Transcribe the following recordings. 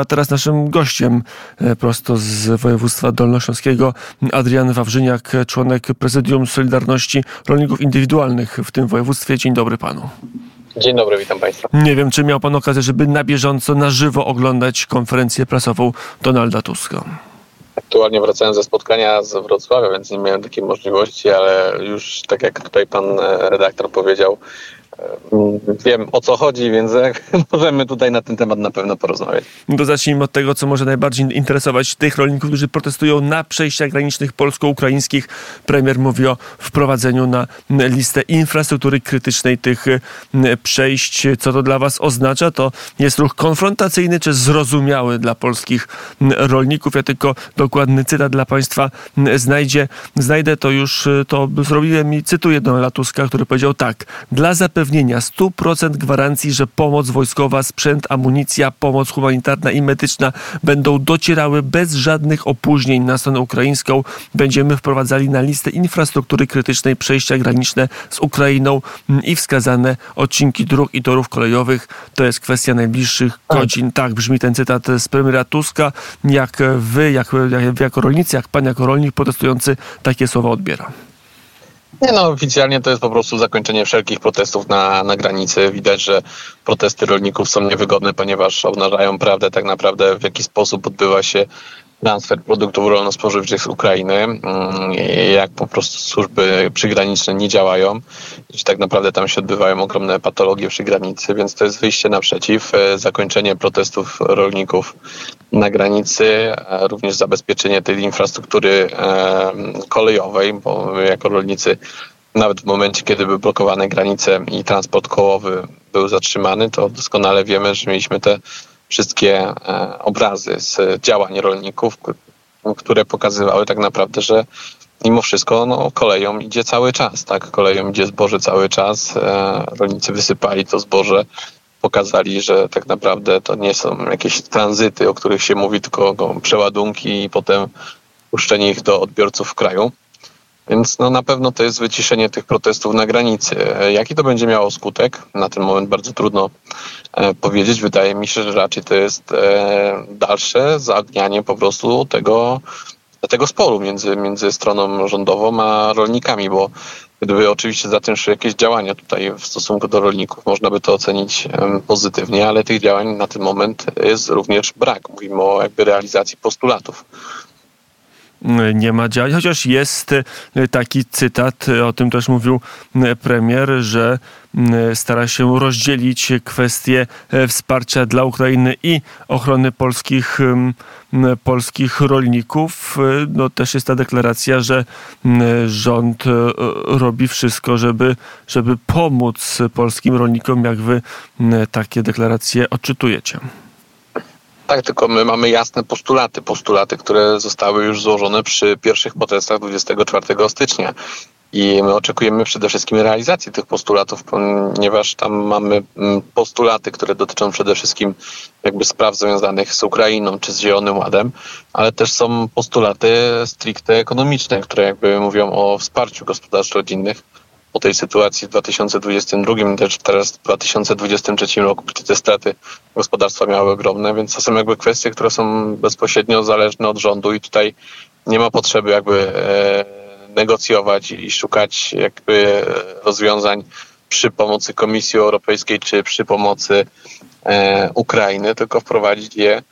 A teraz naszym gościem e, prosto z województwa dolnośląskiego Adrian Wawrzyniak, członek prezydium Solidarności Rolników Indywidualnych w tym województwie. Dzień dobry panu. Dzień dobry, witam Państwa. Nie wiem, czy miał Pan okazję, żeby na bieżąco, na żywo oglądać konferencję prasową Donalda Tuska. Aktualnie wracałem ze spotkania z Wrocławia, więc nie miałem takiej możliwości, ale już tak jak tutaj Pan e, redaktor powiedział, wiem o co chodzi, więc możemy tutaj na ten temat na pewno porozmawiać. To zacznijmy od tego, co może najbardziej interesować tych rolników, którzy protestują na przejściach granicznych polsko-ukraińskich. Premier mówi o wprowadzeniu na listę infrastruktury krytycznej tych przejść. Co to dla Was oznacza? To jest ruch konfrontacyjny czy zrozumiały dla polskich rolników? Ja tylko dokładny cytat dla Państwa znajdzie, znajdę, to już to zrobiłem i cytuję Donalda Tuska, który powiedział tak. Dla zapewnienia zapewnienia 100% gwarancji, że pomoc wojskowa, sprzęt, amunicja, pomoc humanitarna i medyczna będą docierały bez żadnych opóźnień na stronę ukraińską. Będziemy wprowadzali na listę infrastruktury krytycznej przejścia graniczne z Ukrainą i wskazane odcinki dróg i torów kolejowych. To jest kwestia najbliższych tak. godzin. Tak brzmi ten cytat z premiera Tuska. Jak wy, jak, jak, jako rolnicy, jak pan jako rolnik protestujący takie słowa odbiera? Nie no, oficjalnie to jest po prostu zakończenie wszelkich protestów na, na granicy. Widać, że protesty rolników są niewygodne, ponieważ obnażają prawdę tak naprawdę, w jaki sposób odbywa się transfer produktów rolno-spożywczych z Ukrainy, mm, jak po prostu służby przygraniczne nie działają, że tak naprawdę tam się odbywają ogromne patologie przy granicy, więc to jest wyjście naprzeciw, e, zakończenie protestów rolników na granicy, również zabezpieczenie tej infrastruktury e, kolejowej, bo jako rolnicy nawet w momencie, kiedy były blokowane granice i transport kołowy był zatrzymany, to doskonale wiemy, że mieliśmy te wszystkie e, obrazy z działań rolników, które pokazywały tak naprawdę, że mimo wszystko no, koleją idzie cały czas, tak? Koleją idzie zboże cały czas. E, rolnicy wysypali to zboże, pokazali, że tak naprawdę to nie są jakieś tranzyty, o których się mówi, tylko przeładunki i potem puszczenie ich do odbiorców w kraju. Więc no, na pewno to jest wyciszenie tych protestów na granicy. Jaki to będzie miało skutek? Na ten moment bardzo trudno e, powiedzieć. Wydaje mi się, że raczej to jest e, dalsze zaognianie po prostu tego, tego sporu między, między stroną rządową a rolnikami, bo gdyby oczywiście za tym szły jakieś działania tutaj w stosunku do rolników, można by to ocenić pozytywnie, ale tych działań na ten moment jest również brak. Mówimy o jakby realizacji postulatów nie ma działań, chociaż jest e, taki cytat, e, o tym też mówił e, premier, że stara się rozdzielić kwestie wsparcia dla Ukrainy i ochrony polskich, polskich rolników. No też jest ta deklaracja, że rząd robi wszystko, żeby, żeby pomóc polskim rolnikom, jak wy takie deklaracje odczytujecie. Tak, tylko my mamy jasne postulaty, postulaty, które zostały już złożone przy pierwszych protestach 24 stycznia. I my oczekujemy przede wszystkim realizacji tych postulatów, ponieważ tam mamy mm, postulaty, które dotyczą przede wszystkim jakby spraw związanych z Ukrainą czy z Zielonym Ładem, ale też są postulaty stricte ekonomiczne, które jakby mówią o wsparciu gospodarstw rodzinnych po tej sytuacji w 2022, też teraz w 2023 roku, gdzie te straty gospodarstwa miały ogromne, więc to są jakby kwestie, które są bezpośrednio zależne od rządu i tutaj nie ma potrzeby jakby e, negocjować i szukać jakby rozwiązań przy pomocy Komisji Europejskiej czy przy pomocy e, Ukrainy, tylko wprowadzić je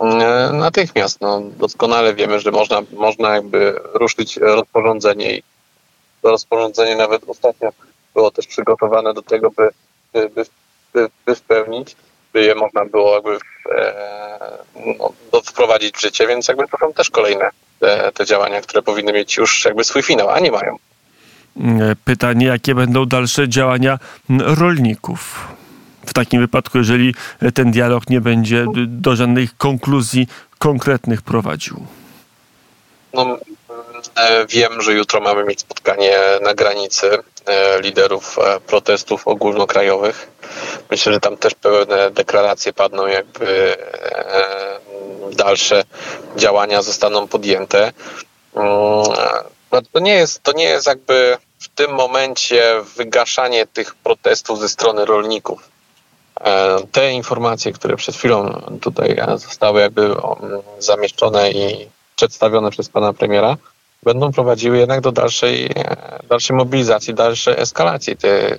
e, natychmiast. No, doskonale wiemy, że można, można jakby ruszyć rozporządzenie i to rozporządzenie nawet ostatnio było też przygotowane do tego, by, by, by, by spełnić, by je można było jakby e, no, wprowadzić w życie, więc jakby to są też kolejne te, te działania, które powinny mieć już jakby swój finał, a nie mają. Pytanie, jakie będą dalsze działania rolników? W takim wypadku, jeżeli ten dialog nie będzie do żadnych konkluzji konkretnych prowadził. No, E, wiem, że jutro mamy mieć spotkanie na granicy e, liderów e, protestów ogólnokrajowych. Myślę, że tam też pewne deklaracje padną, jakby dalsze działania zostaną podjęte. Mm, to nie jest, to nie jest jakby w tym momencie wygaszanie tych protestów ze strony rolników. te informacje, które przed chwilą tutaj zostały jakby zamieszczone i przedstawione przez pana premiera, będą prowadziły jednak do dalszej, dalszej mobilizacji, dalszej eskalacji tych,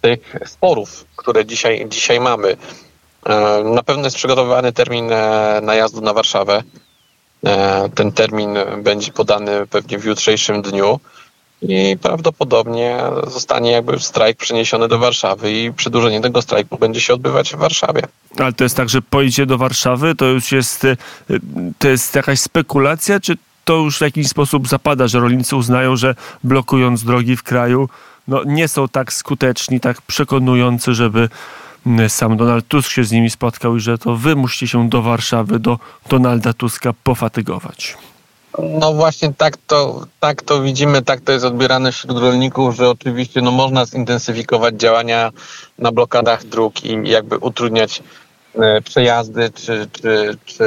tych sporów, które dzisiaj, dzisiaj mamy. E, na pewno jest przygotowywany termin e, najazdu na Warszawę. E, ten termin będzie podany pewnie w jutrzejszym dniu i prawdopodobnie zostanie jakby strajk przeniesiony do Warszawy i przedłużenie tego strajku będzie się odbywać w Warszawie. Ale to jest tak, że pojedzie do Warszawy, to już jest, to jest jakaś spekulacja, czy to już w jakiś sposób zapada, że rolnicy uznają, że blokując drogi w kraju, no nie są tak skuteczni, tak przekonujący, żeby sam Donald Tusk się z nimi spotkał i że to wy musicie się do Warszawy, do Donalda Tuska pofatygować. No właśnie tak to, tak to widzimy, tak to jest odbierane wśród rolników, że oczywiście no można zintensyfikować działania na blokadach dróg i jakby utrudniać e, przejazdy, czy, czy, czy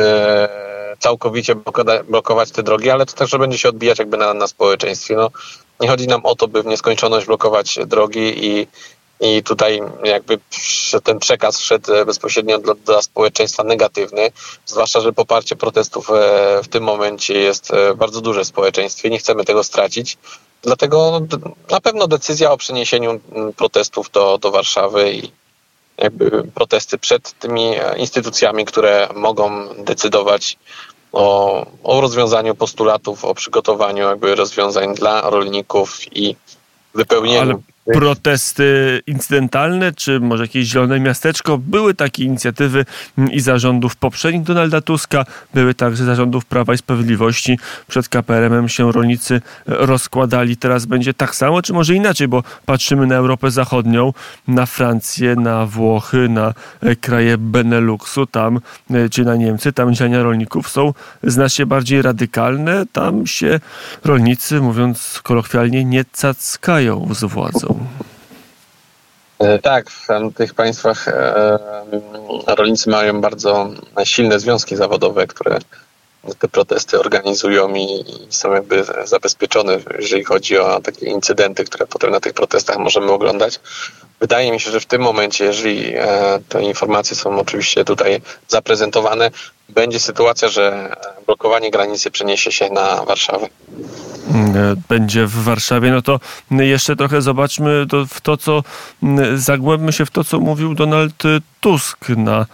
całkowicie blokować te drogi, ale to też będzie się odbijać jakby na, na społeczeństwie. No, nie chodzi nam o to, by w nieskończoność blokować drogi i, i tutaj jakby ten przekaz szedł bezpośrednio dla, dla, społeczeństwa negatywny, zwłaszcza, że poparcie protestów e, w tym momencie jest e, bardzo duże w społeczeństwie. Nie chcemy tego stracić. Dlatego na pewno decyzja o przeniesieniu protestów do, do Warszawy i jakby protesty przed tymi instytucjami, które mogą decydować o, o rozwiązaniu postulatów, o przygotowaniu jakby rozwiązań dla rolników i wypełnieniu. Ale protesty incydentalne, czy może jakieś zielone miasteczko. Były takie inicjatywy mm, i zarządów poprzednich Donalda Tuska, były także zarządów Prawa i Sprawiedliwości. Przed KPRM-em się rolnicy e, rozkładali. Teraz będzie tak samo, czy może inaczej, bo patrzymy na Europę Zachodnią, na Francję, na Włochy, na e, kraje Beneluxu, tam, e, czy na Niemcy, tam działania rolników są znacznie bardziej radykalne. Tam się rolnicy, mówiąc kolokwialnie, nie cackają z władzą. E, tak, w tych państwach e, rolnicy mają bardzo silne związki zawodowe, które te protesty organizują i są jakby zabezpieczone, jeżeli chodzi o takie incydenty, które potem na tych protestach możemy oglądać. Wydaje mi się, że w tym momencie, jeżeli e, te informacje są oczywiście tutaj zaprezentowane, będzie sytuacja, że blokowanie granicy przeniesie się na Warszawę. E, będzie w Warszawie, no to jeszcze trochę zobaczmy to, w to, co zagłębmy się w to, co mówił Donald Tusk na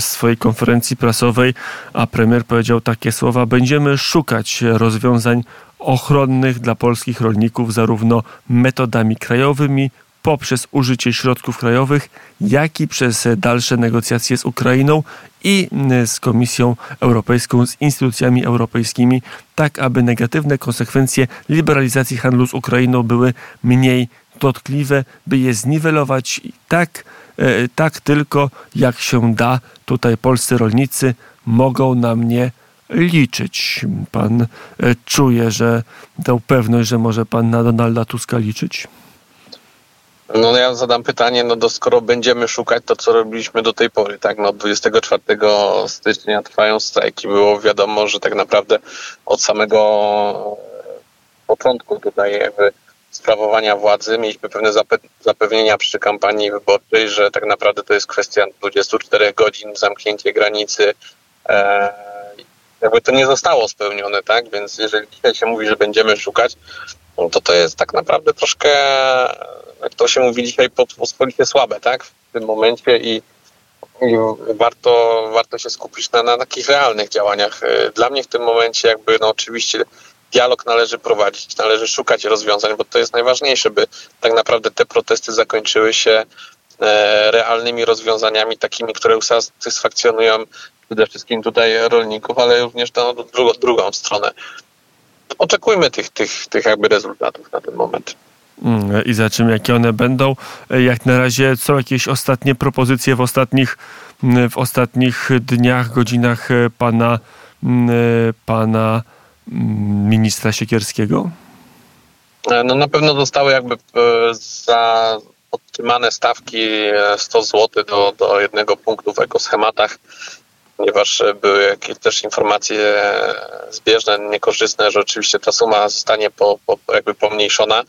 swojej konferencji prasowej, a premier powiedział takie słowa: Będziemy szukać rozwiązań ochronnych dla polskich rolników, zarówno metodami krajowymi, poprzez użycie środków krajowych, jak i przez dalsze negocjacje z Ukrainą i z Komisją Europejską, z instytucjami europejskimi, tak aby negatywne konsekwencje liberalizacji handlu z Ukrainą były mniej dotkliwe, by je zniwelować tak, e, tak tylko jak się da. Tutaj polscy rolnicy mogą na mnie liczyć. Pan e, czuje, że tę pewność, że może pan na Donalda Tuska liczyć? No ja zadam pytanie, no to skoro będziemy szukać to, co robiliśmy do tej pory, tak, no 24 stycznia trwają strajki, było wiadomo, że tak naprawdę od samego początku tutaj sprawowania władzy mieliśmy pewne zapewnienia przy kampanii wyborczej, że tak naprawdę to jest kwestia 24 godzin, zamknięcie granicy, e, jakby to nie zostało spełnione, tak, więc jeżeli dzisiaj się mówi, że będziemy szukać, to to jest tak naprawdę troszkę jak to się mówi dzisiaj, pospolicie słabe, tak? W tym momencie i, i warto, warto się skupić na, na takich realnych działaniach. Y, dla mnie w tym momencie jakby, no oczywiście dialog należy prowadzić, należy szukać rozwiązań, bo to jest najważniejsze, by tak naprawdę te protesty zakończyły się e, realnymi rozwiązaniami, takimi, które usatysfakcjonują przede wszystkim tutaj rolników, ale również tą drugą, drugą stronę. Oczekujmy tych, tych, tych jakby rezultatów na ten moment. Mm, i za czym, jakie one będą. Jak na razie są jakieś ostatnie propozycje w ostatnich, mm, w ostatnich dniach, godzinach e, pana, mm, e, pana ministra Siekierskiego? E, no na pewno zostały jakby za podtrzymane stawki 100 zł do, do jednego punktu w ekoschematach, ponieważ były jakieś też informacje zbieżne, niekorzystne, że oczywiście ta suma zostanie po, po jakby pomniejszona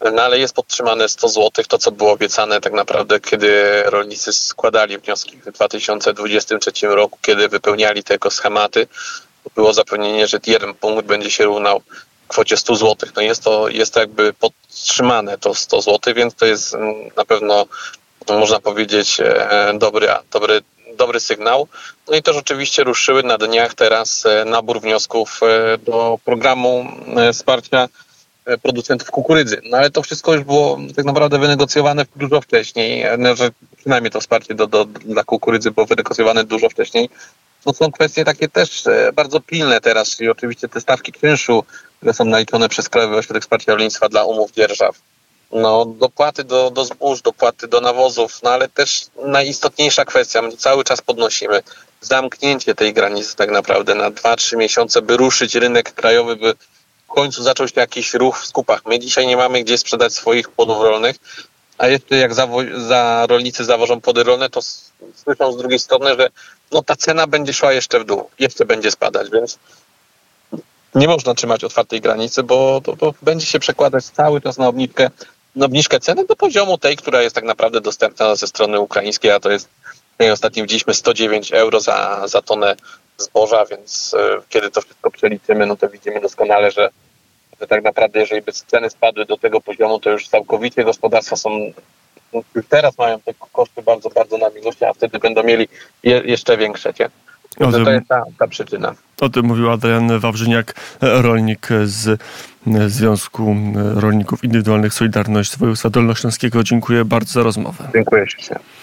no ale jest podtrzymane 100 zł, to co było obiecane tak naprawdę, kiedy rolnicy składali wnioski w 2023 roku, kiedy wypełniali te ekoschematy, było zapewnienie, że jeden punkt będzie się równał kwocie 100 zł. No jest to, jest to jakby podtrzymane to 100 zł, więc to jest mm, na pewno, można powiedzieć, e, dobry, dobry, dobry sygnał. No i też oczywiście ruszyły na dniach teraz e, nabór wniosków e, do programu wsparcia producentów kukurydzy. No ale to wszystko już było tak naprawdę wynegocjowane dużo wcześniej, no, że przynajmniej to wsparcie do, do, dla kukurydzy było wynegocjowane dużo wcześniej. To są kwestie takie też bardzo pilne teraz, czyli oczywiście te stawki czynszu, które są naliczone przez Krajowy Ośrodek Wsparcia Rolnictwa dla umów dzierżaw. No, dopłaty do, do zbóż, dopłaty do nawozów, no ale też najistotniejsza kwestia, my cały czas podnosimy, zamknięcie tej granicy tak naprawdę na 2-3 miesiące, by ruszyć rynek krajowy, by w końcu zaczął się jakiś ruch w skupach. My dzisiaj nie mamy gdzie sprzedać swoich płodów rolnych, a jeszcze jak zawo- za rolnicy zawożą płody rolne, to słyszą z drugiej strony, że no ta cena będzie szła jeszcze w dół, jeszcze będzie spadać, więc nie można trzymać otwartej granicy, bo to, to będzie się przekładać cały czas na obniżkę, obniżkę ceny do poziomu tej, która jest tak naprawdę dostępna ze strony ukraińskiej, a to jest ostatnio widzieliśmy 109 euro za, za tonę zboża, więc e, kiedy to wszystko przeliczymy, no to widzimy doskonale, że, że tak naprawdę jeżeli by ceny spadły do tego poziomu, to już całkowicie gospodarstwa są już teraz mają te koszty bardzo, bardzo na minusie, a wtedy będą mieli je, jeszcze większe. Nie? To, to jest ta, ta przyczyna. O tym mówił Adrian Wawrzyniak, rolnik z Związku Rolników Indywidualnych Solidarność Województwa Dolnośląskiego. Dziękuję bardzo za rozmowę. Dziękuję się.